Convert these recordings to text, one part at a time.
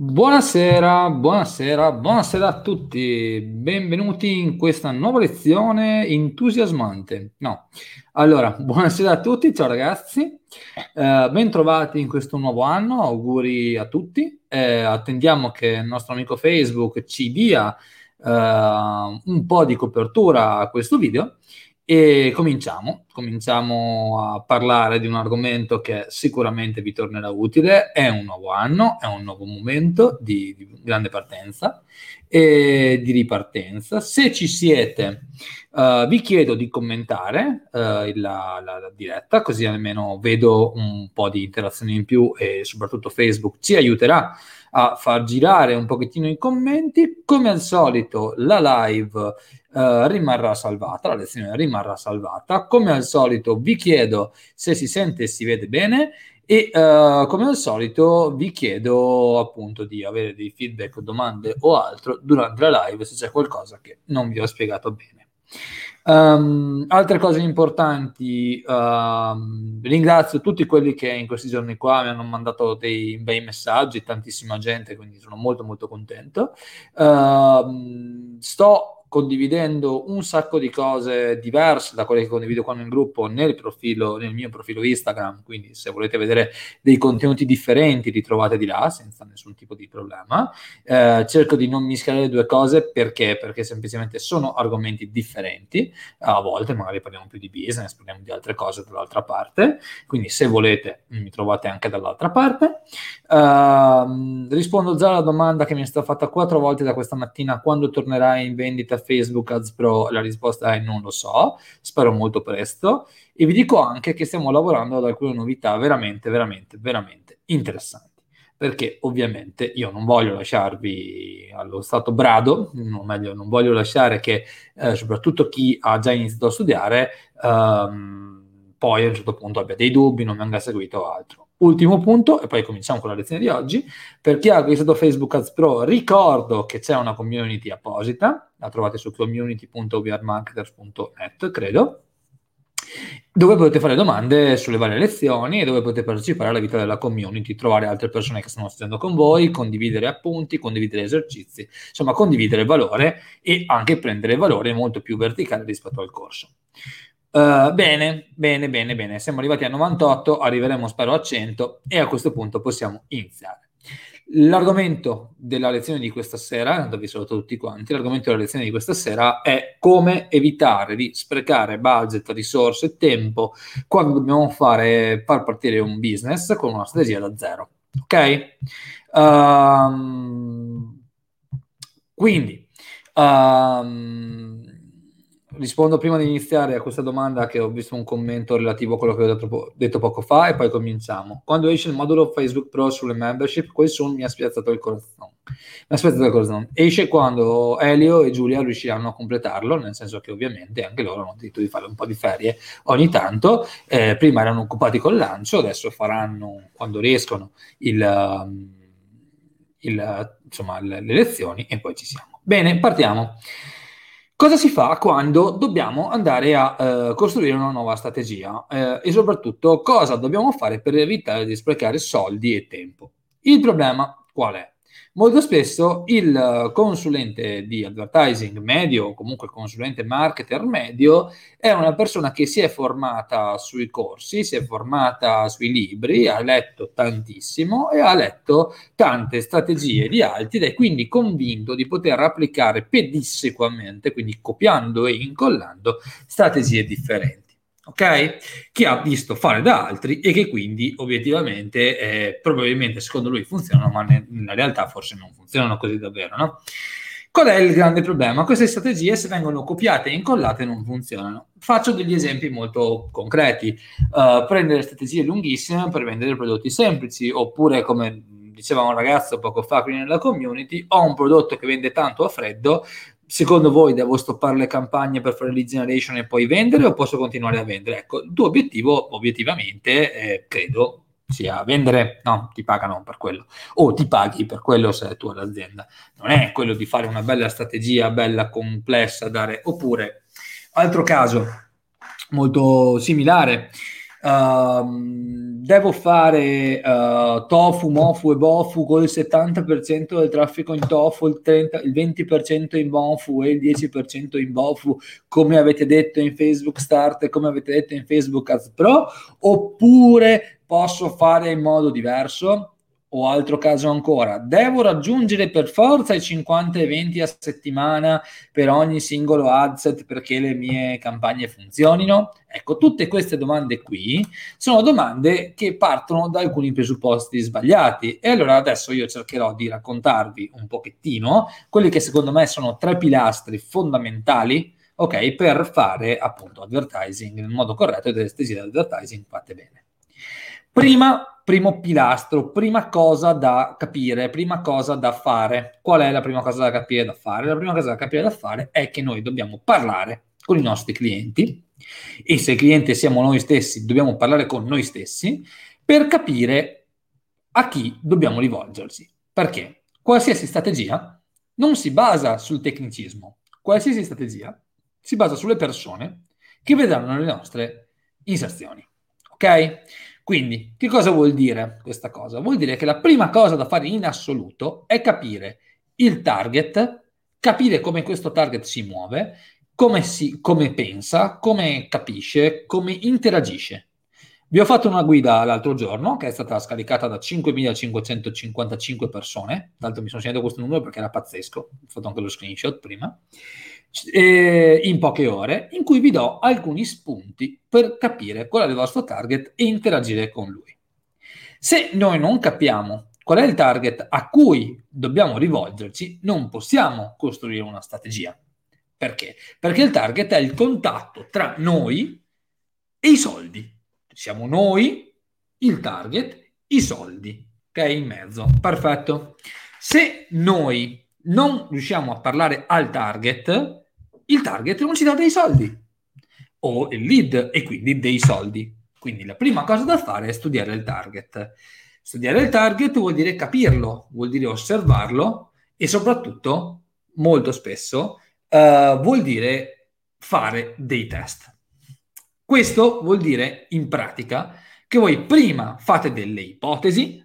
Buonasera, buonasera, buonasera a tutti, benvenuti in questa nuova lezione entusiasmante. No, allora, buonasera a tutti, ciao ragazzi, eh, bentrovati in questo nuovo anno, auguri a tutti. Eh, attendiamo che il nostro amico Facebook ci dia eh, un po' di copertura a questo video e cominciamo, cominciamo a parlare di un argomento che sicuramente vi tornerà utile, è un nuovo anno, è un nuovo momento di, di grande partenza e di ripartenza. Se ci siete, uh, vi chiedo di commentare uh, la, la, la, diretta, così almeno vedo un po' di interazione in più e soprattutto Facebook ci aiuterà a far girare un pochettino i commenti. Come al solito, la live uh, rimarrà salvata, la lezione rimarrà salvata. Come al solito, vi chiedo se si sente e si vede bene. E uh, come al solito vi chiedo appunto di avere dei feedback, domande o altro durante la live se c'è qualcosa che non vi ho spiegato bene. Um, altre cose importanti, uh, ringrazio tutti quelli che in questi giorni qua mi hanno mandato dei bei messaggi, tantissima gente, quindi sono molto molto contento. Uh, sto condividendo un sacco di cose diverse da quelle che condivido qua nel gruppo nel, profilo, nel mio profilo Instagram, quindi se volete vedere dei contenuti differenti li trovate di là senza nessun tipo di problema. Eh, cerco di non mischiare le due cose perché? Perché semplicemente sono argomenti differenti, a volte magari parliamo più di business, parliamo di altre cose dall'altra parte, quindi se volete mi trovate anche dall'altra parte. Uh, rispondo già alla domanda che mi è stata fatta quattro volte da questa mattina, quando tornerai in vendita Facebook Ads Pro? La risposta è non lo so, spero molto presto. E vi dico anche che stiamo lavorando ad alcune novità veramente, veramente, veramente interessanti. Perché ovviamente io non voglio lasciarvi allo stato brado, o meglio, non voglio lasciare che eh, soprattutto chi ha già iniziato a studiare ehm, poi a un certo punto abbia dei dubbi, non venga seguito altro. Ultimo punto, e poi cominciamo con la lezione di oggi. Per chi ha acquistato Facebook Ads Pro, ricordo che c'è una community apposita, la trovate su community.wearmarketers.net, credo, dove potete fare domande sulle varie lezioni e dove potete partecipare alla vita della community, trovare altre persone che stanno studiando con voi, condividere appunti, condividere esercizi, insomma condividere valore e anche prendere valore molto più verticale rispetto al corso. Uh, bene, bene, bene, bene. Siamo arrivati a 98, arriveremo spero a 100 e a questo punto possiamo iniziare. L'argomento della lezione di questa sera, dove saluto tutti quanti, l'argomento della lezione di questa sera è come evitare di sprecare budget, risorse e tempo quando dobbiamo fare, far partire un business con una strategia da zero. Ok? Um, quindi, um, rispondo prima di iniziare a questa domanda che ho visto un commento relativo a quello che ho detto, detto, poco fa e poi cominciamo. Quando esce il modulo Facebook Pro sulle membership, quel soon mi ha spiazzato il corazon. Mi ha spiazzato il corazon. Esce quando Elio e Giulia riusciranno a completarlo, nel senso che ovviamente anche loro hanno detto di fare un po' di ferie ogni tanto. Eh, prima erano occupati col lancio, adesso faranno, quando riescono, il, il, insomma, le lezioni e poi ci siamo. Bene, partiamo. Cosa si fa quando dobbiamo andare a uh, costruire una nuova strategia uh, e soprattutto cosa dobbiamo fare per evitare di sprecare soldi e tempo? Il problema qual è? Molto spesso il consulente di advertising medio o comunque il consulente marketer medio è una persona che si è formata sui corsi, si è formata sui libri, ha letto tantissimo e ha letto tante strategie di altri ed è quindi convinto di poter applicare pedissequamente, quindi copiando e incollando strategie differenti ok? Che ha visto fare da altri e che quindi obiettivamente eh, probabilmente secondo lui funzionano, ma nella realtà forse non funzionano così davvero, no? Qual è il grande problema? Queste strategie, se vengono copiate e incollate, non funzionano. Faccio degli esempi molto concreti. Uh, prendere strategie lunghissime per vendere prodotti semplici, oppure come diceva un ragazzo poco fa qui nella community, ho un prodotto che vende tanto a freddo, secondo voi devo stoppare le campagne per fare lead generation e poi vendere o posso continuare a vendere? Ecco, il tuo obiettivo obiettivamente eh, credo sia vendere, no, ti pagano per quello, o ti paghi per quello se è tua l'azienda. Non è quello di fare una bella strategia, bella, complessa, dare, oppure, altro caso molto similare, Uh, devo fare uh, tofu, mofu e bofu con il 70% del traffico in tofu, il, 30, il 20% in mofu e il 10% in bofu, come avete detto in Facebook Start e come avete detto in Facebook Ads Pro, oppure posso fare in modo diverso? O altro caso ancora, devo raggiungere per forza i 50 eventi a settimana per ogni singolo adset perché le mie campagne funzionino? Ecco, tutte queste domande qui sono domande che partono da alcuni presupposti sbagliati e allora adesso io cercherò di raccontarvi un pochettino quelli che secondo me sono tre pilastri fondamentali ok, per fare appunto advertising nel modo corretto e delle strategie advertising fatte bene. Prima, primo pilastro, prima cosa da capire, prima cosa da fare. Qual è la prima cosa da capire da fare? La prima cosa da capire da fare è che noi dobbiamo parlare con i nostri clienti e se il cliente siamo noi stessi, dobbiamo parlare con noi stessi per capire a chi dobbiamo rivolgersi. Perché qualsiasi strategia non si basa sul tecnicismo, qualsiasi strategia si basa sulle persone che vedranno le nostre inserzioni. Ok? Quindi, che cosa vuol dire questa cosa? Vuol dire che la prima cosa da fare in assoluto è capire il target, capire come questo target si muove, come, si, come pensa, come capisce, come interagisce. Vi ho fatto una guida l'altro giorno che è stata scaricata da 5.555 persone, tanto mi sono segnato questo numero perché era pazzesco, ho fatto anche lo screenshot prima eh, in poche ore, in cui vi do alcuni spunti per capire qual è il vostro target e interagire con lui. Se noi non capiamo qual è il target a cui dobbiamo rivolgerci, non possiamo costruire una strategia. Perché? Perché il target è il contatto tra noi e i soldi. Siamo noi, il target, i soldi, che è in mezzo. Perfetto. Se noi non riusciamo a parlare al target, il target non ci dà dei soldi o il lead e quindi dei soldi. Quindi la prima cosa da fare è studiare il target. Studiare il target vuol dire capirlo, vuol dire osservarlo e soprattutto, molto spesso, uh, vuol dire fare dei test. Questo vuol dire in pratica che voi prima fate delle ipotesi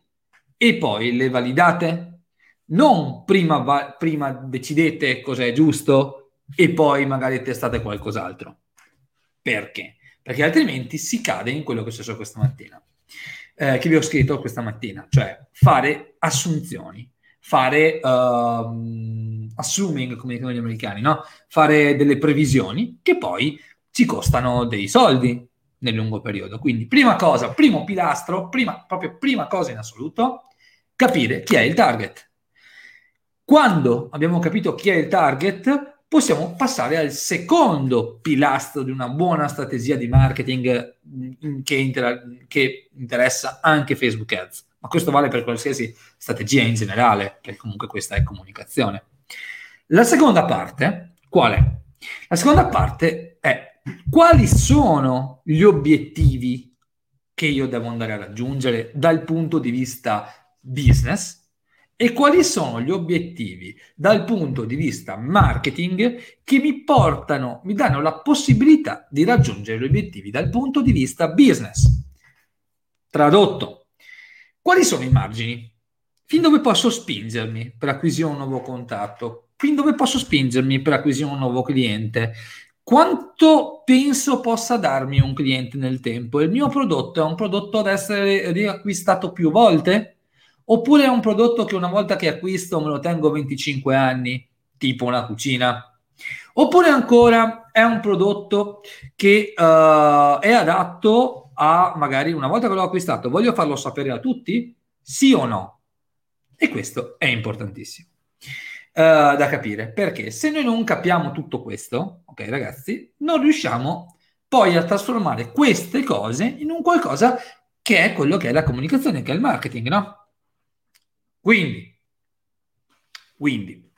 e poi le validate. Non prima, va- prima decidete cos'è giusto e poi magari testate qualcos'altro. Perché? Perché altrimenti si cade in quello che è successo questa mattina, eh, che vi ho scritto questa mattina, cioè fare assunzioni, fare uh, assuming, come dicono gli americani, no? fare delle previsioni che poi ci costano dei soldi nel lungo periodo. Quindi, prima cosa, primo pilastro, prima, proprio prima cosa in assoluto, capire chi è il target. Quando abbiamo capito chi è il target, possiamo passare al secondo pilastro di una buona strategia di marketing mm, che, inter- che, interessa anche Facebook Ads. Ma questo vale per qualsiasi strategia in generale, perché comunque questa è comunicazione. La seconda parte, qual è? La seconda parte è quali sono gli obiettivi che io devo andare a raggiungere dal punto di vista business e quali sono gli obiettivi dal punto di vista marketing che mi portano, mi danno la possibilità di raggiungere gli obiettivi dal punto di vista business. Tradotto, quali sono i margini? Fin dove posso spingermi per acquisire un nuovo contatto? Fin dove posso spingermi per acquisire un nuovo cliente? Quanto penso possa darmi un cliente nel tempo? Il mio prodotto è un prodotto ad essere riacquistato più volte? Oppure è un prodotto che una volta che acquisto me lo tengo 25 anni, tipo una cucina. Oppure ancora è un prodotto che uh, è adatto a magari una volta che l'ho acquistato, voglio farlo sapere a tutti? Sì o no? E questo è importantissimo uh, da capire perché se noi non capiamo tutto questo, ok ragazzi, non riusciamo poi a trasformare queste cose in un qualcosa che è quello che è la comunicazione, che è il marketing, no? Quindi, quindi,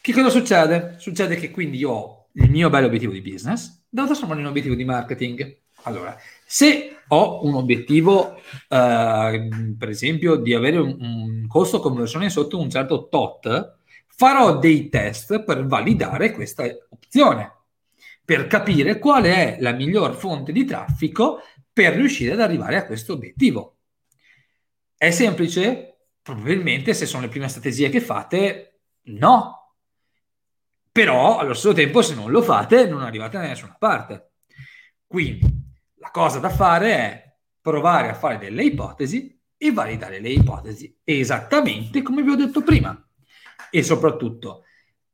che cosa succede? Succede che quindi io ho il mio bello obiettivo di business, devo trasformarlo in un obiettivo di marketing. Allora, se ho un obiettivo, eh, per esempio, di avere un, un costo conversione sotto un certo tot, farò dei test per validare questa opzione, per capire qual è la miglior fonte di traffico per riuscire ad arrivare a questo obiettivo. È semplice? Probabilmente se sono le prime strategie che fate, no. Però allo stesso tempo se non lo fate non arrivate da nessuna parte. Quindi la cosa da fare è provare a fare delle ipotesi e validare le ipotesi esattamente come vi ho detto prima. E soprattutto,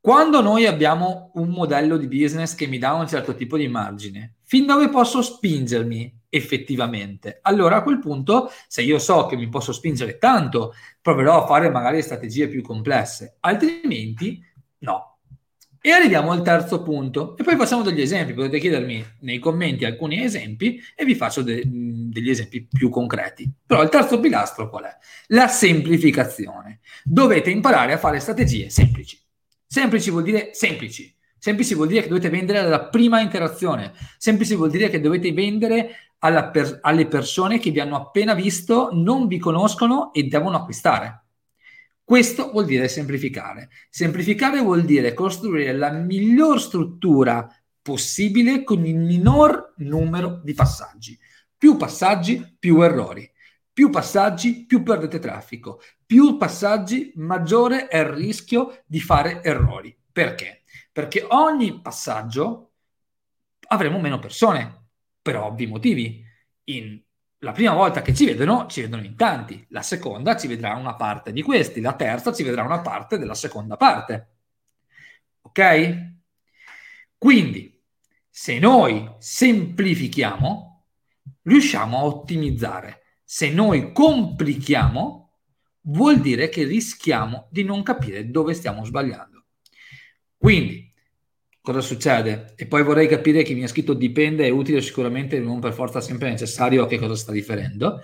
quando noi abbiamo un modello di business che mi dà un certo tipo di margine, fin dove posso spingermi effettivamente? Allora a quel punto, se io so che mi posso spingere tanto, proverò a fare magari strategie più complesse, altrimenti no. E arriviamo al terzo punto. E poi facciamo degli esempi. Potete chiedermi nei commenti alcuni esempi e vi faccio de- degli esempi più concreti. Però il terzo pilastro qual è? La semplificazione. Dovete imparare a fare strategie semplici. Semplici vuol dire semplici. Semplici vuol dire che dovete vendere alla prima interazione. Semplici vuol dire che dovete vendere per- alle persone che vi hanno appena visto, non vi conoscono e devono acquistare. Questo vuol dire semplificare. Semplificare vuol dire costruire la miglior struttura possibile con il minor numero di passaggi. Più passaggi, più errori. Più passaggi, più perdete traffico. Più passaggi, maggiore è il rischio di fare errori. Perché? Perché ogni passaggio avremo meno persone, per ovvi motivi. In la prima volta che ci vedono, ci vedono in tanti, la seconda ci vedrà una parte di questi, la terza ci vedrà una parte della seconda parte. Ok? Quindi, se noi semplifichiamo, riusciamo a ottimizzare. Se noi complichiamo, vuol dire che rischiamo di non capire dove stiamo sbagliando. Quindi, cosa succede? E poi vorrei capire chi mi ha scritto dipende, è utile sicuramente, non per forza sempre necessario a che cosa sta riferendo.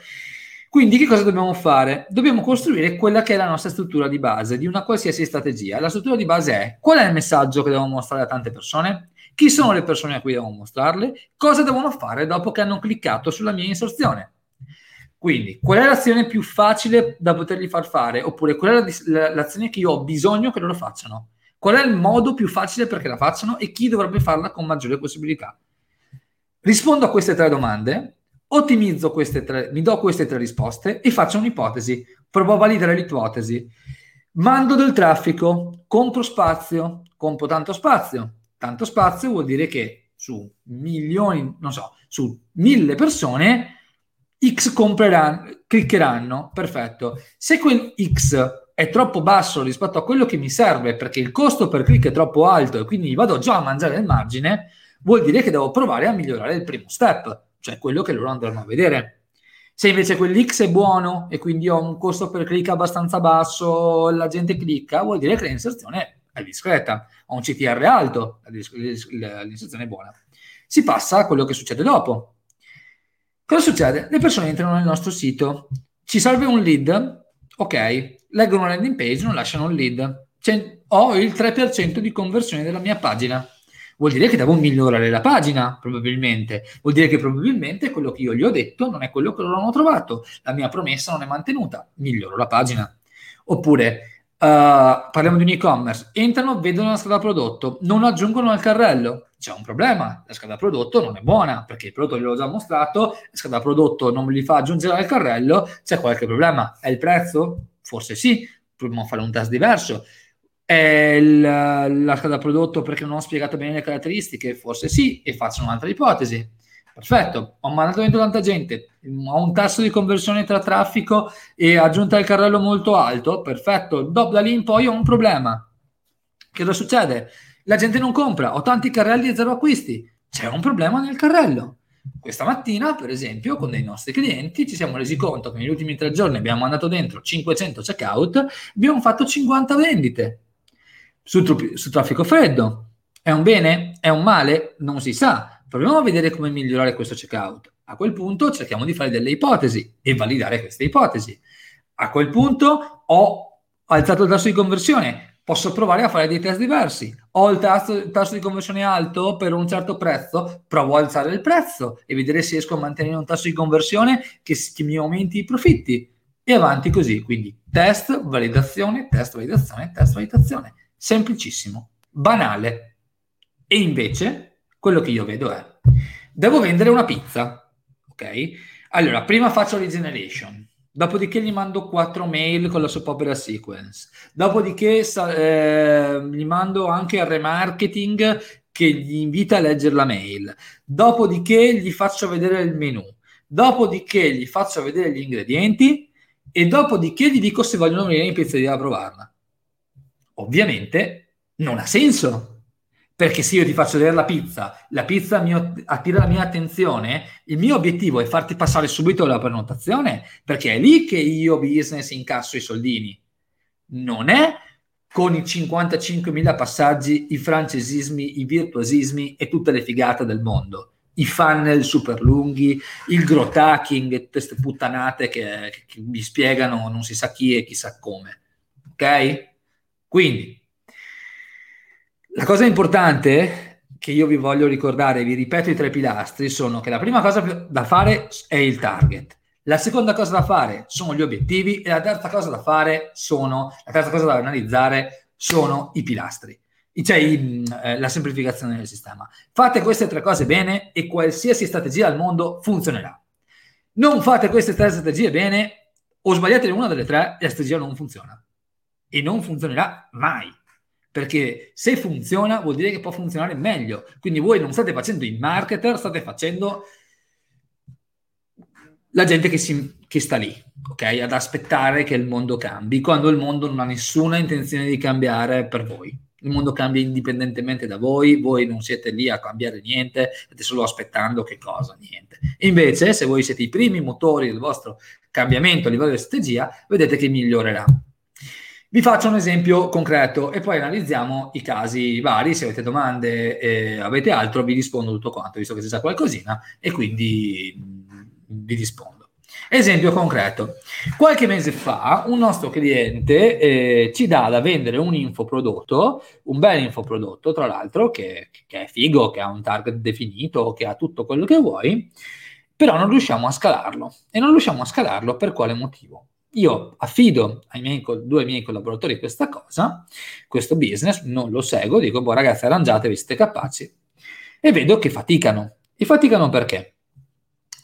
Quindi che cosa dobbiamo fare? Dobbiamo costruire quella che è la nostra struttura di base di una qualsiasi strategia. La struttura di base è qual è il messaggio che devo mostrare a tante persone? Chi sono le persone a cui devo mostrarle? Cosa devono fare dopo che hanno cliccato sulla mia inserzione? Quindi, qual è l'azione più facile da potergli far fare? Oppure qual è l'azione che io ho bisogno che loro facciano? Qual è il modo più facile perché la facciano e chi dovrebbe farla con maggiore possibilità? Rispondo a queste tre domande, ottimizzo queste tre, mi do queste tre risposte e faccio un'ipotesi. Provo a validare l'ipotesi. Mando del traffico, compro spazio, compro tanto spazio. Tanto spazio vuol dire che su milioni, non so, su mille persone X compreranno, cliccheranno, perfetto. Se quel X è troppo basso rispetto a quello che mi serve perché il costo per click è troppo alto e quindi vado già a mangiare il margine, vuol dire che devo provare a migliorare il primo step, cioè quello che loro andranno a vedere. Se invece quell'X è buono e quindi ho un costo per click abbastanza basso, la gente clicca, vuol dire che l'inserzione è discreta, ho un CTR alto, l'inserzione è buona. Si passa a quello che succede dopo. Cosa succede? Le persone entrano nel nostro sito, ci serve un lead, ok, leggono una landing page, non lasciano il lead. Cioè, ho il 3% di conversione della mia pagina. Vuol dire che devo migliorare la pagina, probabilmente. Vuol dire che probabilmente quello che io gli ho detto non è quello che loro hanno trovato. La mia promessa non è mantenuta. Miglioro la pagina. Oppure, uh, parliamo di un e-commerce, entrano, vedono la scheda prodotto, non aggiungono al carrello. C'è un problema, la scheda prodotto non è buona, perché il prodotto gliel'ho già mostrato, la scheda prodotto non me li fa aggiungere al carrello, c'è qualche problema. È il prezzo? Forse sì, proviamo a fare un test diverso. È il, la scheda prodotto perché non ho spiegato bene le caratteristiche? Forse sì, e faccio un'altra ipotesi. Perfetto, ho mandato dentro tanta gente, ho un tasso di conversione tra traffico e aggiunta al carrello molto alto, perfetto, dopo da lì in poi ho un problema. Che cosa succede? La gente non compra, ho tanti carrelli e zero acquisti, c'è un problema nel carrello. Questa mattina, per esempio, con dei nostri clienti ci siamo resi conto che negli ultimi tre giorni abbiamo mandato dentro 500 checkout, abbiamo fatto 50 vendite su, su traffico freddo. È un bene? È un male? Non si sa. Proviamo a vedere come migliorare questo checkout. A quel punto cerchiamo di fare delle ipotesi e validare queste ipotesi. A quel punto ho alzato il tasso di conversione, posso provare a fare dei test diversi. Ho il tasso, il tasso, di conversione alto per un certo prezzo, provo a alzare il prezzo e vedere se riesco a mantenere un tasso di conversione che, che mi aumenti i profitti. E avanti così. Quindi test, validazione, test, validazione, test, validazione. Semplicissimo, banale. E invece quello che io vedo è, devo vendere una pizza. Ok? Allora, prima faccio le generation, dopodiché gli mando quattro mail con la soap opera sequence, dopodiché eh, gli mando anche il remarketing che gli invita a leggere la mail, dopodiché gli faccio vedere il menu, dopodiché gli faccio vedere gli ingredienti. E dopodiché gli dico se vogliono venire in pizzeria a provarla. Ovviamente non ha senso perché se io ti faccio vedere la pizza, la pizza mio, attira la mia attenzione, il mio obiettivo è farti passare subito la prenotazione, perché è lì che io business incasso i soldini. Non è con i 55.000 passaggi, i francesismi, i virtuosismi e tutte le figate del mondo. I funnel super lunghi, il growth hacking, queste puttanate che, che vi spiegano non si sa chi e chissà come. Ok? Quindi, la cosa importante che io vi voglio ricordare, vi ripeto i tre pilastri, sono che la prima cosa da fare è il target, la seconda cosa da fare sono gli obiettivi e la terza cosa da fare sono, la terza cosa da analizzare sono i pilastri, cioè i, eh, la semplificazione del sistema. Fate queste tre cose bene e qualsiasi strategia al mondo funzionerà. Non fate queste tre strategie bene o sbagliate una delle tre e la strategia non funziona. E non funzionerà mai perché se funziona vuol dire che può funzionare meglio. Quindi voi non state facendo il marketer, state facendo la gente che, si, che sta lì, ok? Ad aspettare che il mondo cambi, quando il mondo non ha nessuna intenzione di cambiare per voi. Il mondo cambia indipendentemente da voi, voi non siete lì a cambiare niente, state solo aspettando che cosa? Niente. Invece, se voi siete i primi motori del vostro cambiamento a livello di strategia, vedete che migliorerà. Vi faccio un esempio concreto e poi analizziamo i casi vari. Se avete domande e avete altro, vi rispondo tutto quanto, visto che c'è già qualcosina, e quindi mm, vi rispondo. Esempio concreto. Qualche mese fa un nostro cliente eh, ci dà da vendere un infoprodotto, un bel infoprodotto tra l'altro, che, che, è figo, che ha un target definito, che ha tutto quello che vuoi, però non riusciamo a scalarlo. E non riusciamo a scalarlo per quale motivo? Io affido ai miei, due miei collaboratori questa cosa, questo business, non lo seguo, dico, boh ragazzi arrangiatevi, siete capaci, e vedo che faticano. E faticano perché?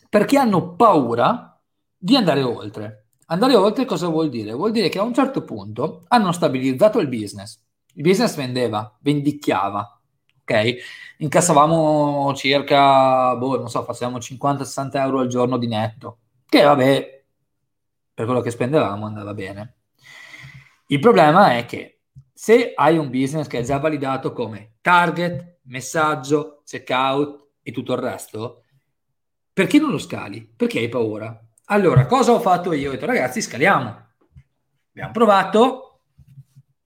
Perché hanno paura di andare oltre. Andare oltre cosa vuol dire? Vuol dire che a un certo punto hanno stabilizzato il business. Il business vendeva, vendicchiava, ok? Incassavamo circa, boh, non so, facevamo 50-60 euro al giorno di netto, che vabbè, per quello che spendevamo andava bene. Il problema è che se hai un business che è già validato come target, messaggio, checkout e tutto il resto, perché non lo scali? Perché hai paura? Allora, cosa ho fatto io? Ho detto, ragazzi, scaliamo. Abbiamo provato.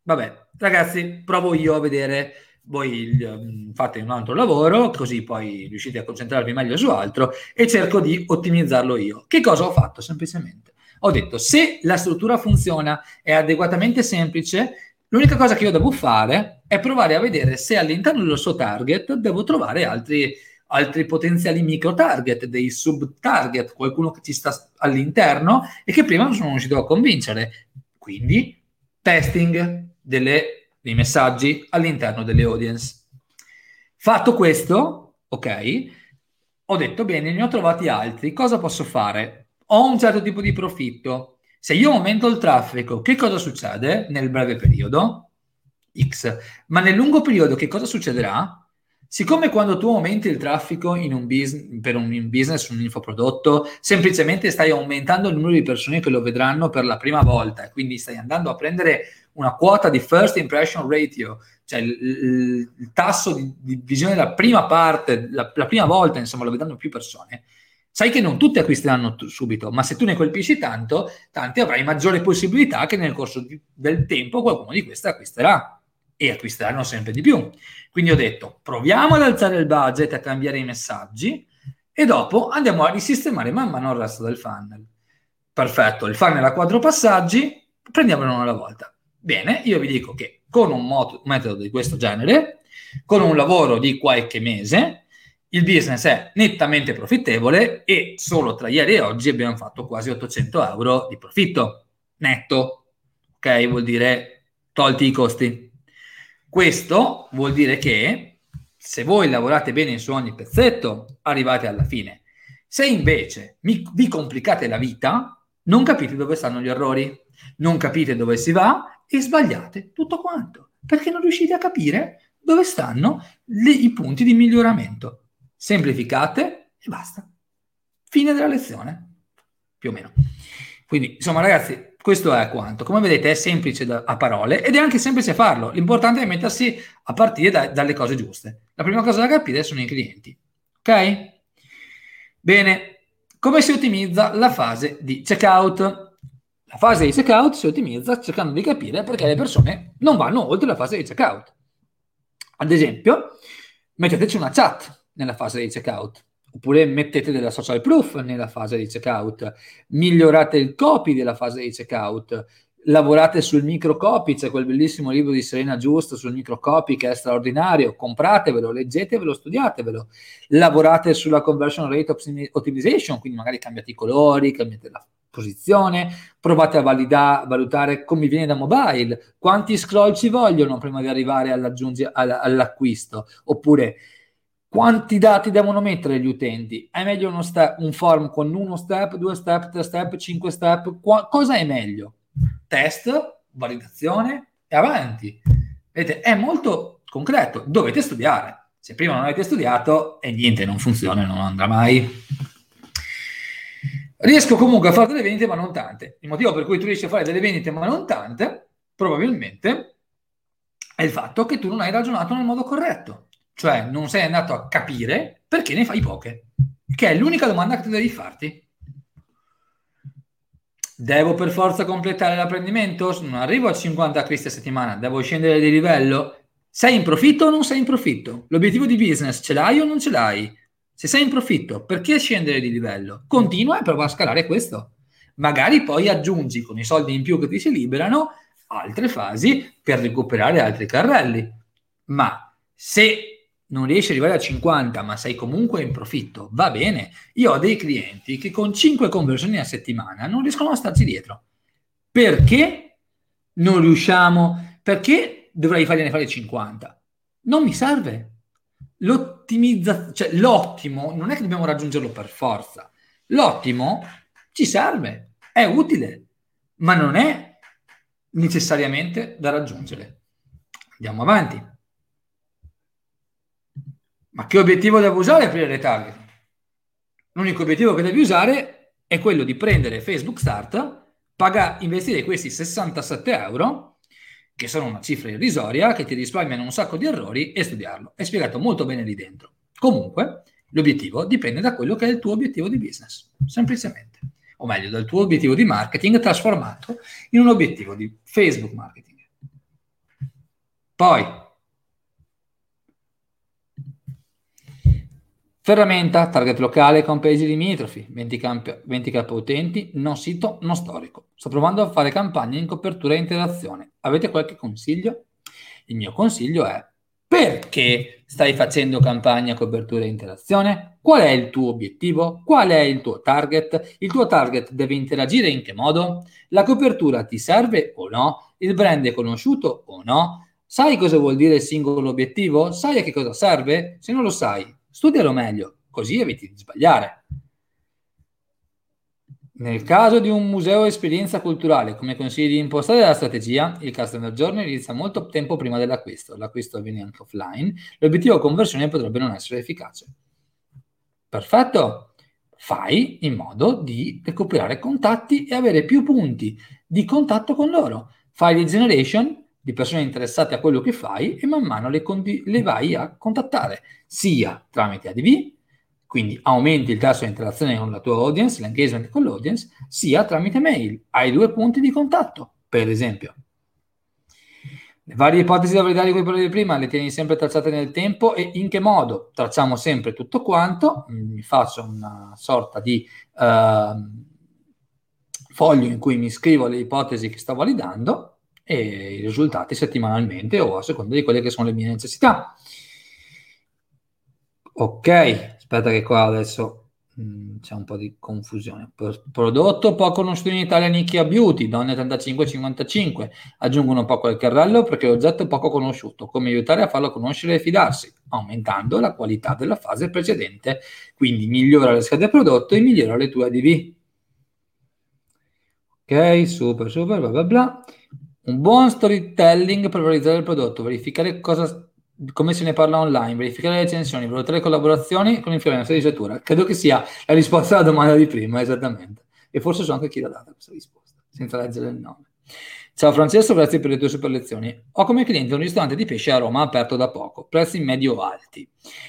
Vabbè, ragazzi, provo io a vedere voi um, fate un altro lavoro, così poi riuscite a concentrarvi meglio su altro e cerco di ottimizzarlo io. Che cosa ho fatto? Semplicemente ho detto se la struttura funziona, è adeguatamente semplice, l'unica cosa che io devo fare è provare a vedere se all'interno del suo target devo trovare altri, altri potenziali micro target, dei sub target, qualcuno che ci sta all'interno e che prima non sono riuscito a convincere. Quindi testing delle, dei messaggi all'interno delle audience. Fatto questo, ok, ho detto bene, ne ho trovati altri, cosa posso fare? Ho un certo tipo di profitto. Se io aumento il traffico, che cosa succede nel breve periodo? X. Ma nel lungo periodo che cosa succederà? Siccome quando tu aumenti il traffico un business, per un business, un infoprodotto, semplicemente stai aumentando il numero di persone che lo vedranno per la prima volta quindi stai andando a prendere una quota di first impression ratio, cioè il, il, il tasso di, di, visione della prima parte, la, la prima volta, insomma, lo vedranno più persone Sai che non tutti acquisteranno t- subito, ma se tu ne colpisci tanto, tanti avrai maggiore possibilità che nel corso di- del tempo qualcuno di questi acquisterà e acquisteranno sempre di più. Quindi ho detto, proviamo ad alzare il budget, a cambiare i messaggi e dopo andiamo a risistemare man mano il resto del funnel. Perfetto, il funnel ha quattro passaggi, prendiamolo uno alla volta. Bene, io vi dico che con un, mod- metodo di questo genere, con un lavoro di qualche mese, il business è nettamente profittevole e solo tra ieri e oggi abbiamo fatto quasi 800 euro di profitto netto. Ok, vuol dire tolti i costi. Questo vuol dire che se voi lavorate bene su ogni pezzetto, arrivate alla fine. Se invece mi, vi complicate la vita, non capite dove stanno gli errori, non capite dove si va e sbagliate tutto quanto, perché non riuscite a capire dove stanno le, i punti di miglioramento. Semplificate e basta. Fine della lezione, più o meno. Quindi, insomma, ragazzi, questo è quanto. Come vedete è semplice da, a parole ed è anche semplice farlo. L'importante è mettersi a partire da, dalle cose giuste. La prima cosa da capire sono i clienti. Ok? Bene, come si ottimizza la fase di checkout? La fase di checkout si ottimizza cercando di capire perché le persone non vanno oltre la fase di checkout. Ad esempio, metteteci una chat nella fase di checkout, oppure mettete della social proof nella fase di checkout, migliorate il copy della fase di checkout, lavorate sul microcopy, c'è quel bellissimo libro di Serena Giusto sul microcopy che è straordinario, compratevelo, leggetevelo, studiatevelo, lavorate sulla conversion rate optimization, quindi magari cambiate i colori, cambiate la posizione, provate a valida- valutare come viene da mobile, quanti scroll ci vogliono prima di arrivare all'acquisto, oppure quanti dati devono mettere gli utenti? È meglio uno step, un form con uno step, due step, tre step, cinque step? Qua- cosa è meglio? test, validazione e avanti. Vedete, è molto concreto, dovete studiare. Se prima non avete studiato e niente non funziona, non andrà mai. Riesco comunque a fare delle vendite, ma non tante. Il motivo per cui tu riesci a fare delle vendite, ma non tante, probabilmente è il fatto che tu non hai ragionato nel modo corretto. Cioè, non sei andato a capire perché ne fai poche. Che è l'unica domanda che tu devi farti. Devo per forza completare l'apprendimento? Non arrivo a 50 acquisti a settimana, devo scendere di livello? Sei in profitto o non sei in profitto? L'obiettivo di business ce l'hai o non ce l'hai? Se sei in profitto, perché scendere di livello? Continua e prova a scalare questo. Magari poi aggiungi con i soldi in più che ti si liberano altre fasi per recuperare altri carrelli. Ma se non riesci ad arrivare a 50, ma sei comunque in profitto, va bene. Io ho dei clienti che con 5 conversioni a settimana non riescono a starci dietro. Perché non riusciamo? Perché dovrei fargliene fare 50? Non mi serve. L'ottimizzazione, cioè l'ottimo non è che dobbiamo raggiungerlo per forza. L'ottimo ci serve, è utile, ma non è necessariamente da raggiungere. Andiamo avanti. Ma che obiettivo devo usare per il retargeting? L'unico obiettivo che devi usare è quello di prendere Facebook Start, paga, investire questi 67 euro, che sono una cifra irrisoria, che ti risparmiano un sacco di errori, e studiarlo. È spiegato molto bene lì dentro. Comunque, l'obiettivo dipende da quello che è il tuo obiettivo di business, semplicemente. O meglio, dal tuo obiettivo di marketing trasformato in un obiettivo di Facebook marketing. Poi, Ferramenta, target locale con paesi limitrofi, 20 k, 20 k utenti, non sito, non storico. Sto provando a fare campagne in copertura e interazione. Avete qualche consiglio? Il mio consiglio è perché stai facendo campagna, copertura e interazione? Qual è il tuo obiettivo? Qual è il tuo target? Il tuo target deve interagire in che modo? La copertura ti serve o no? Il brand è conosciuto o no? Sai cosa vuol dire il singolo obiettivo? Sai a che cosa serve? Se non lo sai, studialo meglio, così eviti di sbagliare. Nel caso di un museo esperienza culturale, come consigli di impostare la strategia, il customer journey inizia molto tempo prima dell'acquisto, l'acquisto avviene anche offline, l'obiettivo conversione potrebbe non essere efficace. Perfetto! Fai in modo di recuperare contatti e avere più punti di contatto con loro. Fai lead generation di persone interessate a quello che fai e man mano le, condi- le vai a contattare, sia tramite ADV, quindi aumenti il tasso di interazione con la tua audience, l'engagement con l'audience, sia tramite mail. Hai due punti di contatto, per esempio. Le varie ipotesi da validare di cui parlavi prima le tieni sempre tracciate nel tempo e in che modo? Tracciamo sempre tutto quanto, mi faccio una sorta di uh, foglio in cui mi scrivo le ipotesi che sto validando e i risultati settimanalmente o a seconda di quelle che sono le mie necessità. Ok, aspetta che qua adesso Mm, c'è un po' di confusione. Prodotto poco conosciuto in Italia Nicchia Beauty, donne 35-55. Aggiungono poco al carrello perché l'oggetto è poco conosciuto. Come aiutare a farlo conoscere e fidarsi? Aumentando la qualità della fase precedente. Quindi migliora le schede prodotto e migliora le tue ADV. Ok, super, super, bla bla bla. Un buon storytelling per valorizzare il prodotto, verificare cosa come se ne parla online, verificare le recensioni, valutare le collaborazioni con influencer di lettura. Credo che sia la risposta alla domanda di prima, esattamente. E forse so anche chi l'ha data questa risposta, senza leggere il nome. Ciao Francesco, grazie per le tue super lezioni. Ho come cliente un ristorante di pesce a Roma aperto da poco, prezzi medio-alti.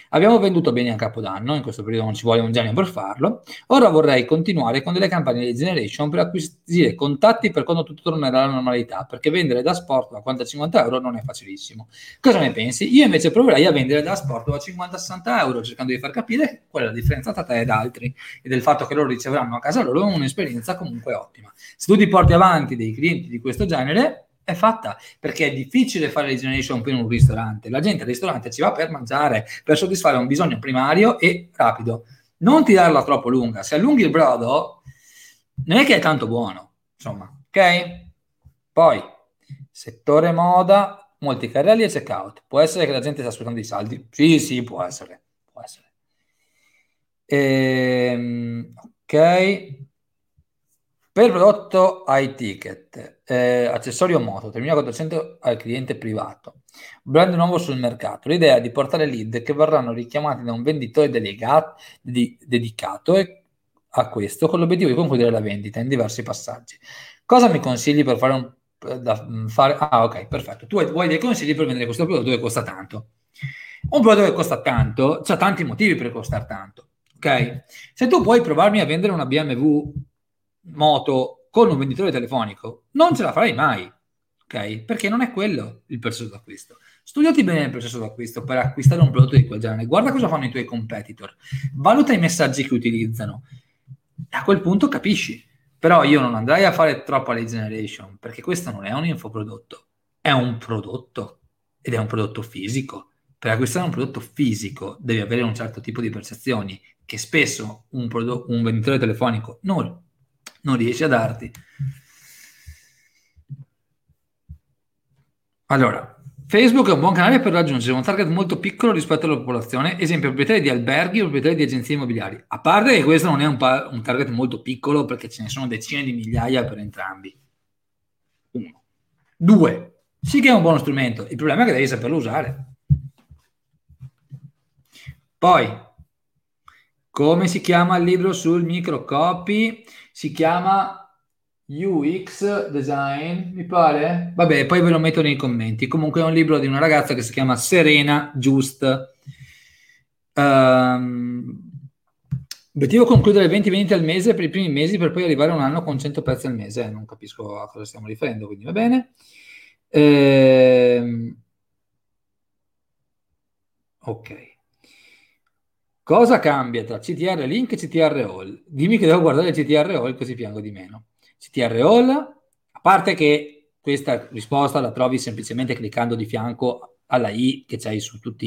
Abbiamo venduto bene a Capodanno, in questo periodo non ci vuole un genio per farlo. Ora vorrei continuare con delle campagne di generation per acquisire contatti per quando tutto tornerà alla normalità, perché vendere da sport a 40-50 euro non è facilissimo. Cosa ne pensi? Io invece proverei a vendere da sport a 50-60 euro, cercando di far capire qual è la differenza tra te ed altri e del fatto che loro riceveranno a casa loro un'esperienza comunque ottima. Se tu ti porti avanti dei clienti di questo genere, genere è fatta perché è difficile fare le generation in un ristorante. La gente al ristorante ci va per mangiare, per soddisfare un bisogno primario e rapido. Non tirarla troppo lunga. Se allunghi il brodo, non è che è tanto buono. Insomma, ok? Poi, settore moda, molti carrelli e checkout. Può essere che la gente sta aspettando i saldi? Sì, sì, può essere. Può essere. Ehm, ok. Per prodotto high ticket, eh, accessorio moto, 3400 al cliente privato, brand nuovo sul mercato, l'idea è di portare lead che verranno richiamati da un venditore delegato, di, dedicato a questo con l'obiettivo di concludere la vendita in diversi passaggi. Cosa mi consigli per fare un... Da fare, ah ok, perfetto. Tu vuoi dei consigli per vendere questo prodotto che costa tanto. Un prodotto che costa tanto, c'ha tanti motivi per costare tanto. Ok? Se tu puoi provarmi a vendere una BMW moto con un venditore telefonico, non ce la farai mai, ok? Perché non è quello il processo d'acquisto. Studiati bene il processo d'acquisto per acquistare un prodotto di quel genere, guarda cosa fanno i tuoi competitor, valuta i messaggi che utilizzano, a quel punto capisci. Però io non andrei a fare troppa lead generation, perché questo non è un infoprodotto, è un prodotto ed è un prodotto fisico. Per acquistare un prodotto fisico devi avere un certo tipo di percezioni che spesso un, prodotto, un venditore telefonico non non riesce a darti. Allora, Facebook è un buon canale per raggiungere un target molto piccolo rispetto alla popolazione, esempio proprietari di alberghi o proprietari di agenzie immobiliari. A parte che questo non è un, pa- un target molto piccolo perché ce ne sono decine di migliaia per entrambi. Uno. Due. Sì che è un buono strumento, il problema è che devi saperlo usare. Poi, come si chiama il libro sul microcopy? Si chiama UX Design, mi pare. Vabbè, poi ve lo metto nei commenti. Comunque è un libro di una ragazza che si chiama Serena Just. Um, obiettivo concludere 20 vendite al mese per i primi mesi per poi arrivare a un anno con 100 pezzi al mese. Non capisco a cosa stiamo riferendo, quindi va bene. Ehm, ok. Cosa cambia tra CTR Link e CTR All? Dimmi che devo guardare CTR All così piango di meno. CTR All, a parte che questa risposta la trovi semplicemente cliccando di fianco alla I che c'hai su tutte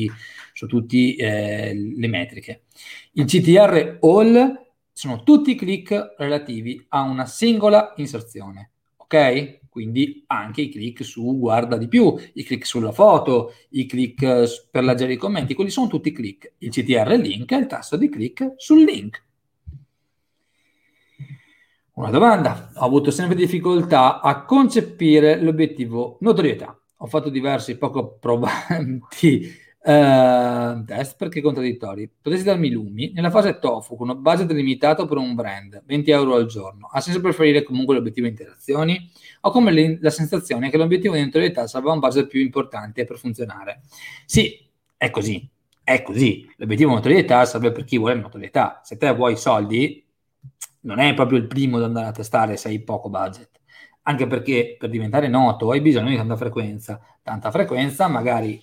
eh, le metriche. Il CTR All sono tutti i click relativi a una singola inserzione, ok? Quindi anche i click su guarda di più, i click sulla foto, i click eh, per leggere i commenti, quelli sono tutti click. Il CTR link è il tasto di click sul link. Una domanda. Ho avuto sempre difficoltà a concepire l'obiettivo notorietà. Ho fatto diversi poco probanti Uh, test perché contraddittori. Potresti darmi lumi? Nella fase tofu, con un budget limitato per un brand, 20 euro al giorno, ha senso preferire comunque l'obiettivo interazioni? Ho come le, la sensazione che l'obiettivo di notorietà salva un budget più importante per funzionare. Sì, è così, è così. L'obiettivo di notorietà serve per chi vuole notorietà. Se te vuoi soldi, non è proprio il primo da andare a testare se hai poco budget anche perché per diventare noto hai bisogno di tanta frequenza. Tanta frequenza, magari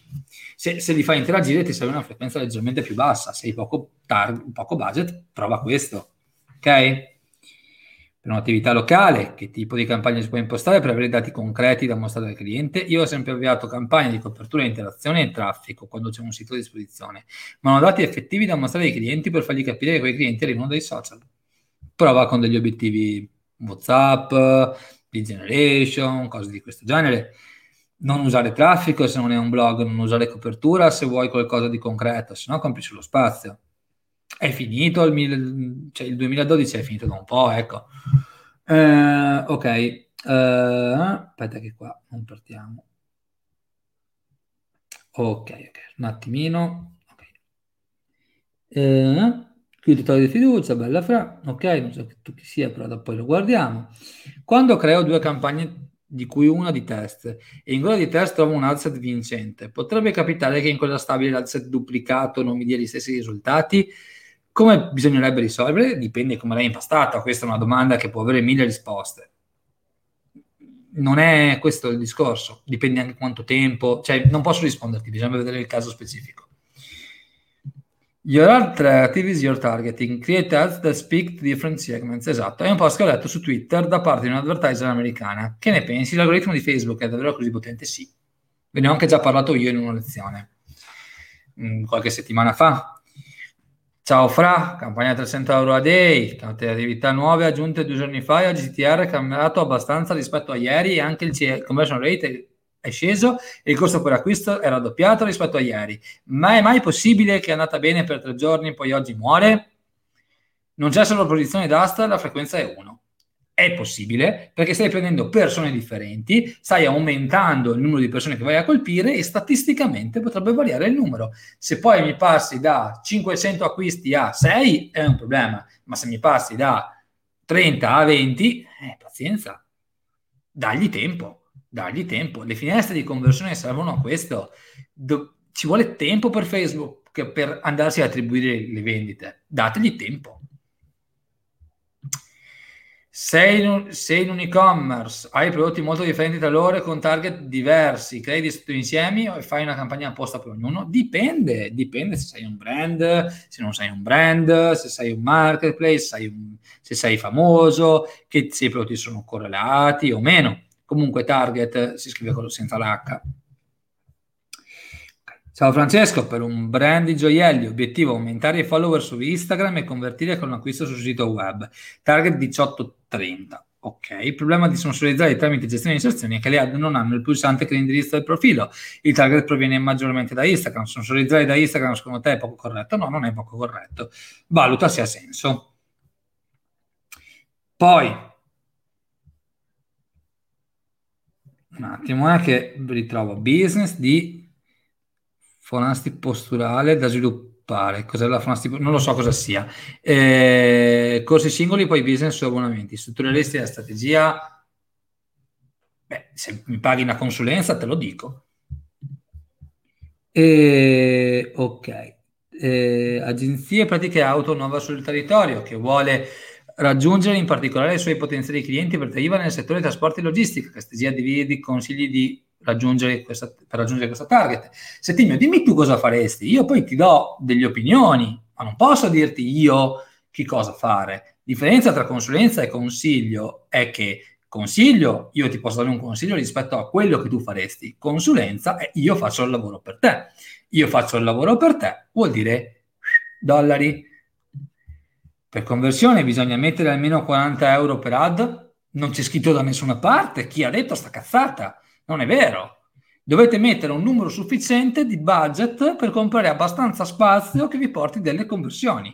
se, se li fai interagire ti serve una frequenza leggermente più bassa. Se hai poco, tar- poco budget, prova questo. Ok? per un'attività locale, che tipo di campagna si può impostare per avere dati concreti da mostrare al cliente? Io ho sempre avviato campagne di copertura, interazione e traffico quando c'è un sito a disposizione, ma ho dati effettivi da mostrare ai clienti per fargli capire che quei clienti arrivano dai social. Prova con degli obiettivi WhatsApp, lead generation, cose di questo genere. Non usare traffico se non è un blog, non usare copertura se vuoi qualcosa di concreto, se no compri sullo spazio è finito il, mil, cioè il 2012 è finito da un po', ecco. Eh, ok, eh, aspetta che qua non partiamo. Ok, ok, un attimino. Okay. Eh, qui ti togli di fiducia, bella fra. Ok, non so chi sia, però poi lo guardiamo. Quando creo due campagne di cui una di test e in quella di test trovo un adset vincente, potrebbe capitare che in quella stabile l'adset duplicato non mi dia gli stessi risultati? Come bisognerebbe risolvere? Dipende come l'hai impastata. Questa è una domanda che può avere mille risposte. Non è questo il discorso, dipende anche quanto tempo, cioè non posso risponderti, bisogna vedere il caso specifico. Your alternative is your targeting. Create ads that speak to different segments. Esatto, è un post che ho letto su Twitter da parte di un'advertiser americana. Che ne pensi? L'algoritmo di Facebook è davvero così potente? Sì. Ve ne ho anche già parlato io in una lezione, mm, qualche settimana fa. Ciao Fra, campagna 300 euro a day, attività nuove aggiunte due giorni fa, il GTR è cambiato abbastanza rispetto a ieri e anche il conversion rate è sceso e il costo per acquisto è raddoppiato rispetto a ieri. Ma è mai possibile che è andata bene per tre giorni e poi oggi muore? Non c'è solo posizione d'asta, la frequenza è 1 è possibile perché stai prendendo persone differenti, stai aumentando il numero di persone che vai a colpire e statisticamente potrebbe variare il numero. Se poi mi passi da 500 acquisti a 6 è un problema, ma se mi passi da 30 a 20, eh, pazienza, dagli tempo, dagli tempo. Le finestre di conversione servono a questo. Do- ci vuole tempo per Facebook per andarsi a attribuire le vendite. Dategli tempo. Sei in, sei in un e-commerce, hai prodotti molto differenti tra loro e con target diversi, crei dei insiemi o fai una campagna apposta per ognuno? Dipende, dipende se sei un brand, se non sei un brand, se sei un marketplace, sei un, se sei famoso, che se i prodotti sono correlati o meno. Comunque target si scrive senza l'H. Ciao Francesco, per un brand di gioielli, obiettivo aumentare i follower su Instagram e convertire con un acquisto sul sito web. Target 1830. Ok, il problema di sponsorizzare tramite gestione di inserzioni è che le ad non hanno il pulsante che l'indirizzo del profilo. Il target proviene maggiormente da Instagram. Sponsorizzare da Instagram secondo te è poco corretto? No, non è poco corretto. Valuta se ha senso. Poi, un attimo, è eh, che ritrovo business di fonasti posturale da sviluppare. Cos'è la fonasti? Non lo so cosa sia. Eh, corsi singoli, poi business su abbonamenti. Strutturalisti della strategia. Beh, se mi paghi una consulenza, te lo dico. Eh, ok. Eh, agenzie pratiche auto nuova sul territorio che vuole raggiungere in particolare i suoi potenziali clienti per IVA nel settore trasporti e logistica. Castesia dividi consigli di raggiungere questa, per raggiungere questo target. Settimio, dimmi tu cosa faresti, io poi ti do delle opinioni, ma non posso dirti io che cosa fare. La differenza tra consulenza e consiglio è che consiglio, io ti posso dare un consiglio rispetto a quello che tu faresti. Consulenza è io faccio il lavoro per te. Io faccio il lavoro per te, vuol dire dollari. Per conversione bisogna mettere almeno 40 euro per ad. Non c'è scritto da nessuna parte. Chi ha detto sta cazzata? Non è vero. Dovete mettere un numero sufficiente di budget per comprare abbastanza spazio che vi porti delle conversioni.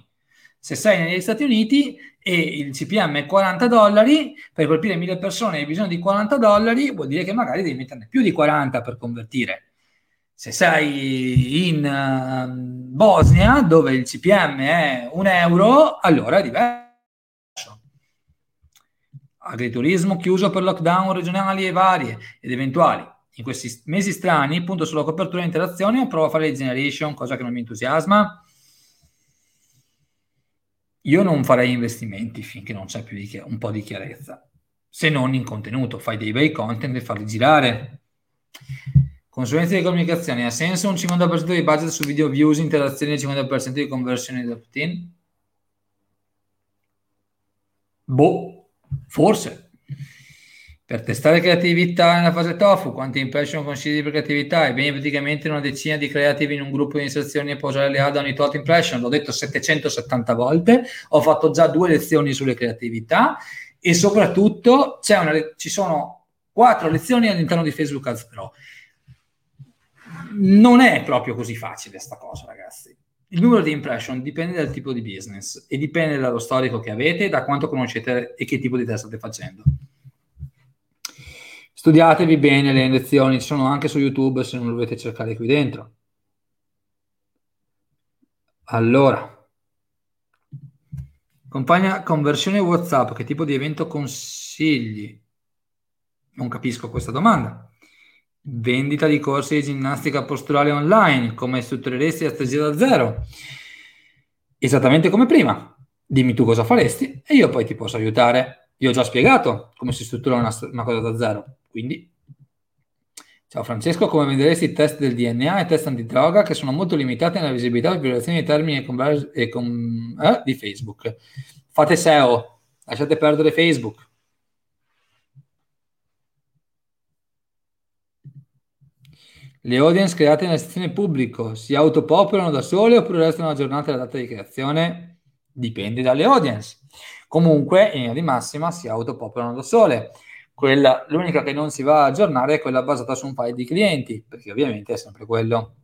Se sei negli Stati Uniti e il CPM è 40 dollari, per colpire mille persone hai bisogno di 40 dollari, vuol dire che magari devi metterne più di 40 per convertire. Se sei in uh, Bosnia, dove il CPM è un euro, allora è diverso agriturismo chiuso per lockdown regionali e varie ed eventuali. In questi mesi strani, punto sulla copertura e interazione e provo a fare le generation, cosa che non mi entusiasma. Io non farei investimenti finché non c'è più di, un po' di chiarezza, se non in contenuto. Fai dei bei content e farli girare. Consulenza di comunicazione, ha senso un 50% di budget su video views, interazioni e il 50% di conversione di opt-in? Boh, Forse. Per testare creatività nella fase TOFU, quanti impression consigli per creatività? Ebbene, praticamente una decina di creativi in un gruppo di inserzioni e posare le ad ogni tot impression. L'ho detto 770 volte, ho fatto già due lezioni sulle creatività e soprattutto una, ci sono quattro lezioni all'interno di Facebook Ads Pro. Non è proprio così facile sta cosa, ragazzi. Il numero di impression dipende dal tipo di business e dipende dallo storico che avete, da quanto conoscete e che tipo di test state facendo. Studiatevi bene le lezioni, ci sono anche su YouTube se non lo dovete cercare qui dentro. Allora, compagna conversione WhatsApp, che tipo di evento consigli? Non capisco questa domanda. Vendita di corsi di ginnastica posturale online, come struttureresti la strategia da zero? Esattamente come prima. Dimmi tu cosa faresti e io poi ti posso aiutare. Io ho già spiegato come si struttura una, una cosa da zero quindi, ciao Francesco, come vedresti i test del DNA e test antidroga che sono molto limitati nella visibilità e violazione di termini e, con, e con, eh, di Facebook. Fate SEO, lasciate perdere Facebook. Le audience create nella sezione pubblico si autopopolano da sole oppure restano aggiornate alla data di creazione? Dipende dalle audience. Comunque, in linea di massima, si autopopolano da sole quella, l'unica che non si va a aggiornare è quella basata su un paio di clienti, perché ovviamente è sempre quello.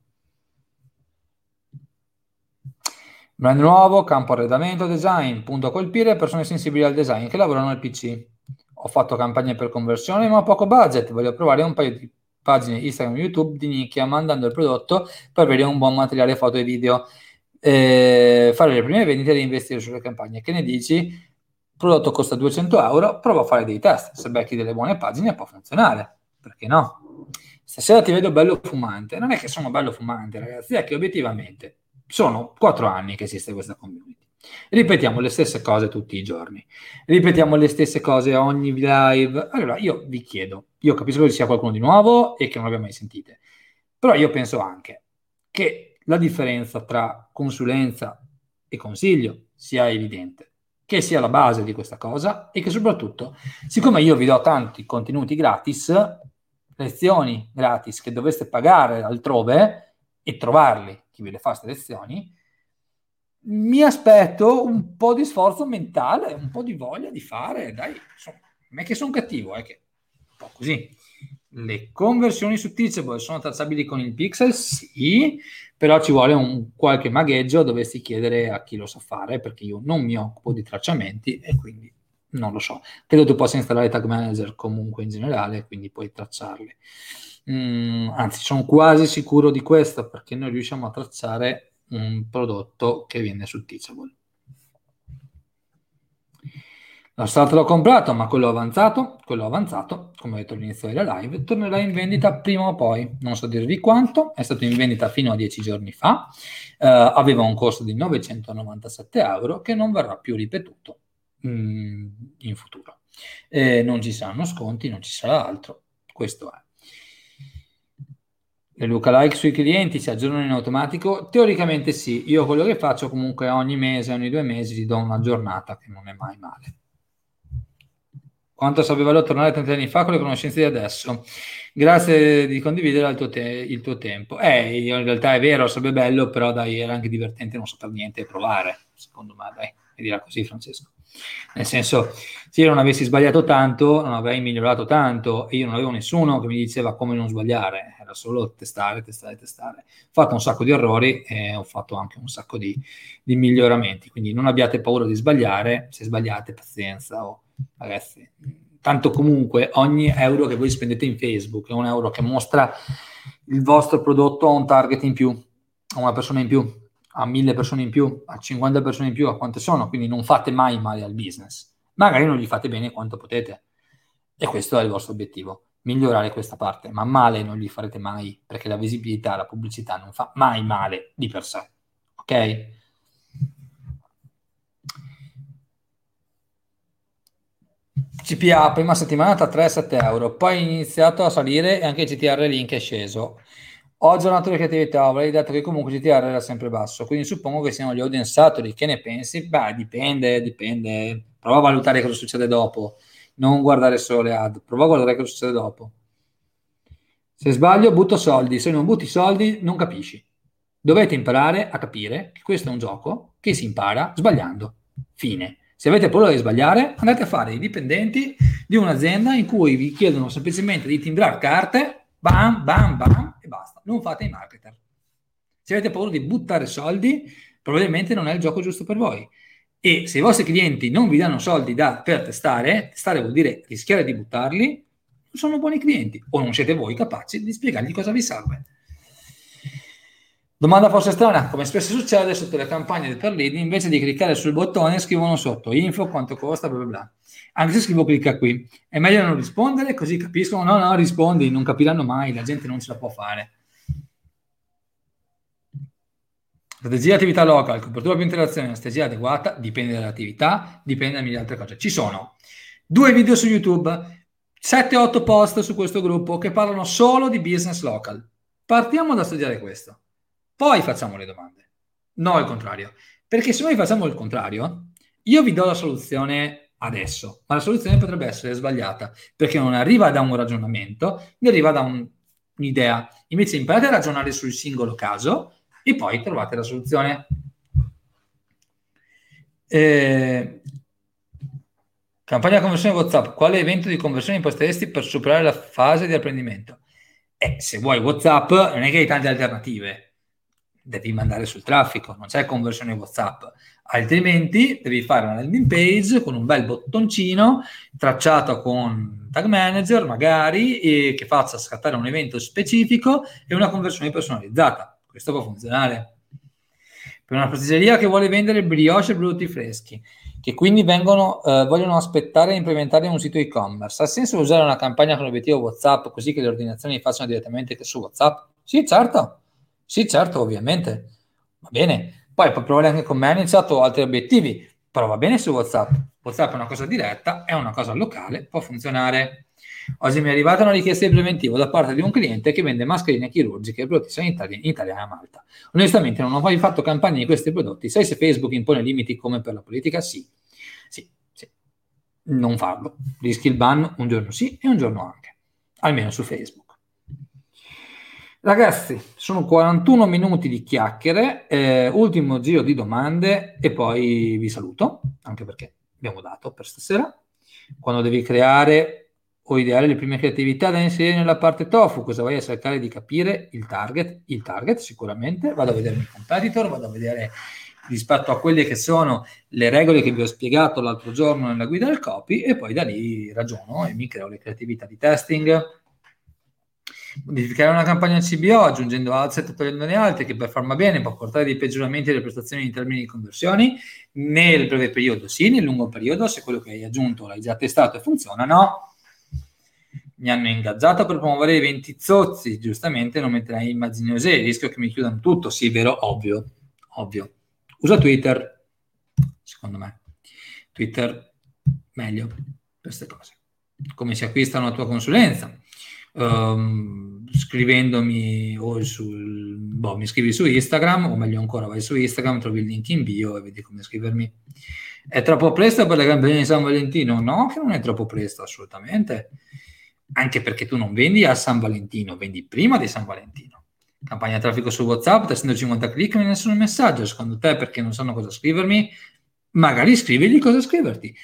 Brand nuovo, campo arredamento, design, punto a colpire persone sensibili al design che lavorano al PC. Ho fatto campagne per conversione ma ho poco budget, voglio provare un paio di pagine Instagram e YouTube di nicchia mandando il prodotto per avere un buon materiale foto e video. Eh, fare le prime vendite e investire sulle campagne. Che ne dici? prodotto costa 200 euro, prova a fare dei test, se becchi delle buone pagine può funzionare, perché no? Stasera ti vedo bello fumante, non è che sono bello fumante ragazzi, è che obiettivamente sono quattro anni che esiste questa community. Ripetiamo le stesse cose tutti i giorni, ripetiamo le stesse cose ogni live. Allora io vi chiedo, io capisco che sia qualcuno di nuovo e che non l'abbia mai sentite, però io penso anche che la differenza tra consulenza e consiglio sia evidente che sia la base di questa cosa e che soprattutto, siccome io vi do tanti contenuti gratis, lezioni gratis che dovreste pagare altrove e trovarli, chi ve le fa queste lezioni, mi aspetto un po' di sforzo mentale, un po' di voglia di fare, dai, insomma, non è che sono cattivo, è che po' così. Le conversioni su Teachable sono tracciabili con il pixel? Sì, però ci vuole un qualche magheggio, dovresti chiedere a chi lo sa fare, perché io non mi occupo di tracciamenti e quindi non lo so. Credo tu possa installare Tag Manager comunque in generale, quindi puoi tracciarli. Mm, anzi, sono quasi sicuro di questo, perché noi riusciamo a tracciare un prodotto che viene su Teachable. Lo start l'ho comprato, ma quello avanzato, quello avanzato, come ho detto all'inizio della live, tornerà in vendita prima o poi. Non so dirvi quanto, è stato in vendita fino a dieci giorni fa, eh, aveva un costo di 997 euro che non verrà più ripetuto mh, mm, in futuro. Eh, non ci saranno sconti, non ci sarà altro, questo è. Le lookalike sui clienti si aggiornano in automatico? Teoricamente sì, io quello che faccio comunque ogni mese, ogni due mesi ti do una giornata che non è mai male quanto sarebbe bello tornare tanti anni fa con le conoscenze di adesso. Grazie di condividere il tuo, te- il tuo tempo. Eh, in realtà è vero, sarebbe bello, però dai, era anche divertente non saper niente e provare, secondo me, dai, mi dirà così Francesco. Nel senso, se io non avessi sbagliato tanto, non avrei migliorato tanto io non avevo nessuno che mi diceva come non sbagliare, era solo testare, testare, testare. Ho fatto un sacco di errori e ho fatto anche un sacco di, di miglioramenti, quindi non abbiate paura di sbagliare, se sbagliate pazienza. Oh ragazzi, tanto comunque ogni euro che voi spendete in Facebook è un euro che mostra il vostro prodotto a un target in più, a una persona in più, a mille persone in più, a 50 persone in più, a quante sono, quindi non fate mai male al business. Magari non gli fate bene quanto potete. E questo è il vostro obiettivo, migliorare questa parte, ma male non gli farete mai, perché la visibilità, la pubblicità non fa mai male di per sé. Ok? CPA prima settimana tra 3 e 7 euro, poi è iniziato a salire e anche CTR link è sceso. Ho aggiornato le creatività, avrei detto che comunque CTR era sempre basso, quindi suppongo che siano gli audience saturi. Che ne pensi? Beh, dipende, dipende. prova a valutare cosa succede dopo, non guardare solo le ad, prova a guardare cosa succede dopo. Se sbaglio, butto soldi, se non butti soldi, non capisci. Dovete imparare a capire che questo è un gioco che si impara sbagliando. Fine. Se avete paura di sbagliare, andate a fare i dipendenti di un'azienda in cui vi chiedono semplicemente di timbrare carte, bam, bam, bam e basta. Non fate i marketer. Se avete paura di buttare soldi, probabilmente non è il gioco giusto per voi. E se i vostri clienti non vi danno soldi da, per testare, testare vuol dire rischiare di buttarli, non sono buoni clienti o non siete voi capaci di spiegargli cosa vi serve. Domanda forse strana, come spesso succede sotto le campagne per lead, invece di cliccare sul bottone scrivono sotto info, quanto costa, bla bla bla. Anche se scrivo clicca qui, è meglio non rispondere così capiscono, no no rispondi, non capiranno mai, la gente non ce la può fare. Strategia attività local, copertura più interazione, una strategia adeguata, dipende dall'attività, dipende da mille altre cose. Ci sono due video su YouTube, 7-8 post su questo gruppo che parlano solo di business local. Partiamo da studiare questo. Poi facciamo le domande. No il contrario. Perché se noi facciamo il contrario, io vi do la soluzione adesso, ma la soluzione potrebbe essere sbagliata, perché non arriva da un ragionamento, ne arriva da un, un'idea. Invece imparate a ragionare sul singolo caso e poi trovate la soluzione. Eh, campagna conversione WhatsApp, quale evento di conversione imposteresti per superare la fase di apprendimento? Eh, se vuoi WhatsApp, non è che hai tante alternative devi mandare sul traffico, non c'è conversione WhatsApp. Altrimenti devi fare una landing page con un bel bottoncino tracciato con tag manager, magari, che faccia scattare un evento specifico e una conversione personalizzata. Questo può funzionare. Per una pasticceria che vuole vendere brioche e prodotti freschi, che quindi vengono, eh, vogliono aspettare e implementare un sito e-commerce, ha senso usare una campagna con obiettivo WhatsApp così che le ordinazioni facciano direttamente su WhatsApp? Sì, certo sì, certo, ovviamente. Va bene. Poi puoi provare anche con Management o altri obiettivi, però va bene su WhatsApp. WhatsApp è una cosa diretta, è una cosa locale, può funzionare. Oggi mi è arrivata una richiesta di preventivo da parte di un cliente che vende mascherine chirurgiche e prodotti sanitari in Italia e a Malta. Onestamente non ho mai fatto campagne di questi prodotti. Sai se Facebook impone limiti come per la politica? Sì. Sì, sì. Non farlo. Rischi il ban un giorno sì e un giorno anche. Almeno su Facebook. Ragazzi, sono 41 minuti di chiacchiere, eh, ultimo giro di domande e poi vi saluto, anche perché abbiamo dato per stasera. Quando devi creare o ideare le prime creatività da inserire nella parte tofu, cosa vai a cercare di capire? Il target, il target sicuramente, vado a vedere i competitor, vado a vedere rispetto a quelle che sono le regole che vi ho spiegato l'altro giorno nella guida del copy e poi da lì ragiono e mi creo le creatività di testing, Modificare una campagna CBO aggiungendo asset e togliendone altri che per farma bene può portare dei peggioramenti delle prestazioni in termini di conversioni nel breve periodo sì, nel lungo periodo se quello che hai aggiunto l'hai già testato e funziona no. Mi hanno ingaggiato per promuovere eventi zozzi, giustamente non metterai immagini osè, rischio che mi chiudano tutto, sì, vero, ovvio, ovvio. Usa Twitter, secondo me. Twitter meglio queste cose. Come si acquista una tua consulenza? um, scrivendomi o sul, boh, mi scrivi su Instagram o meglio ancora vai su Instagram, trovi il link in bio e vedi come scrivermi. È troppo presto per le campagne di San Valentino? No, che non è troppo presto, assolutamente. Anche perché tu non vendi a San Valentino, vendi prima di San Valentino. Campagna traffico su WhatsApp, 350 click, e nessun messaggio. Secondo te perché non sanno cosa scrivermi? Magari scrivigli cosa scriverti.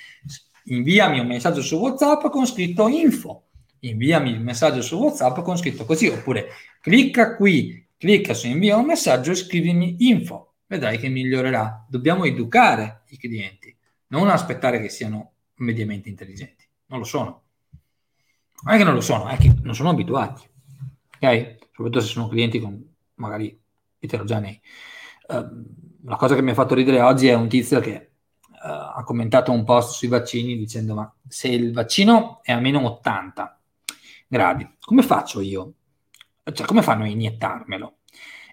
Inviami un messaggio su WhatsApp con scritto info inviami il messaggio su WhatsApp con scritto così, oppure clicca qui, clicca su invia un messaggio e scrivimi info, vedrai che migliorerà. Dobbiamo educare i clienti, non aspettare che siano mediamente intelligenti, non lo sono. Non è che non lo sono, è che non sono abituati, ok? Soprattutto se sono clienti con magari eterogenei. Uh, la cosa che mi ha fatto ridere oggi è un tizio che uh, ha commentato un post sui vaccini dicendo ma se il vaccino è a meno 80 gradi. Come faccio io? Cioè, come fanno a iniettarmelo?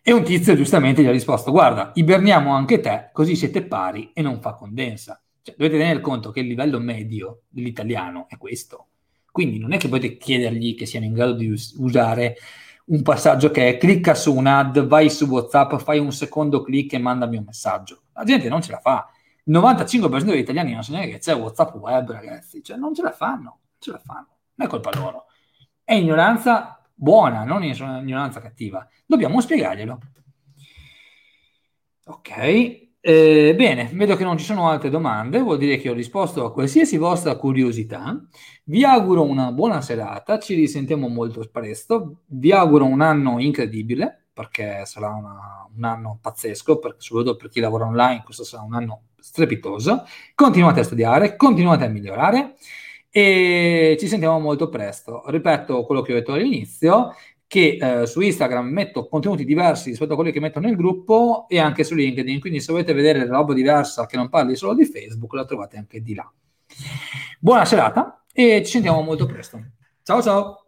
E un tizio giustamente gli ha risposto, guarda, iberniamo anche te, così siete pari e non fa condensa. Cioè, dovete tenere conto che il livello medio dell'italiano è questo. Quindi non è che potete chiedergli che siano in grado di us- usare un passaggio che è clicca su un ad, vai su WhatsApp, fai un secondo clic e mandami un messaggio. La gente non ce la fa. il 95% degli italiani non sanno che c'è WhatsApp web, ragazzi, cioè non ce la fanno, non ce la fanno, non è colpa loro. È ignoranza buona, non ignoranza cattiva. Dobbiamo spiegarglielo. Ok, eh, bene, vedo che non ci sono altre domande, vuol dire che ho risposto a qualsiasi vostra curiosità. Vi auguro una buona serata, ci risentiamo molto presto. Vi auguro un anno incredibile, perché sarà una, un anno pazzesco, per, soprattutto per chi lavora online, questo sarà un anno strepitoso. Continuate a studiare, continuate a migliorare e ci sentiamo molto presto. Ripeto quello che ho detto all'inizio, che eh, su Instagram metto contenuti diversi rispetto a quelli che metto nel gruppo e anche su LinkedIn, quindi se volete vedere roba diversa che non parli solo di Facebook, la trovate anche di là. Buona serata e ci sentiamo molto presto. Ciao ciao!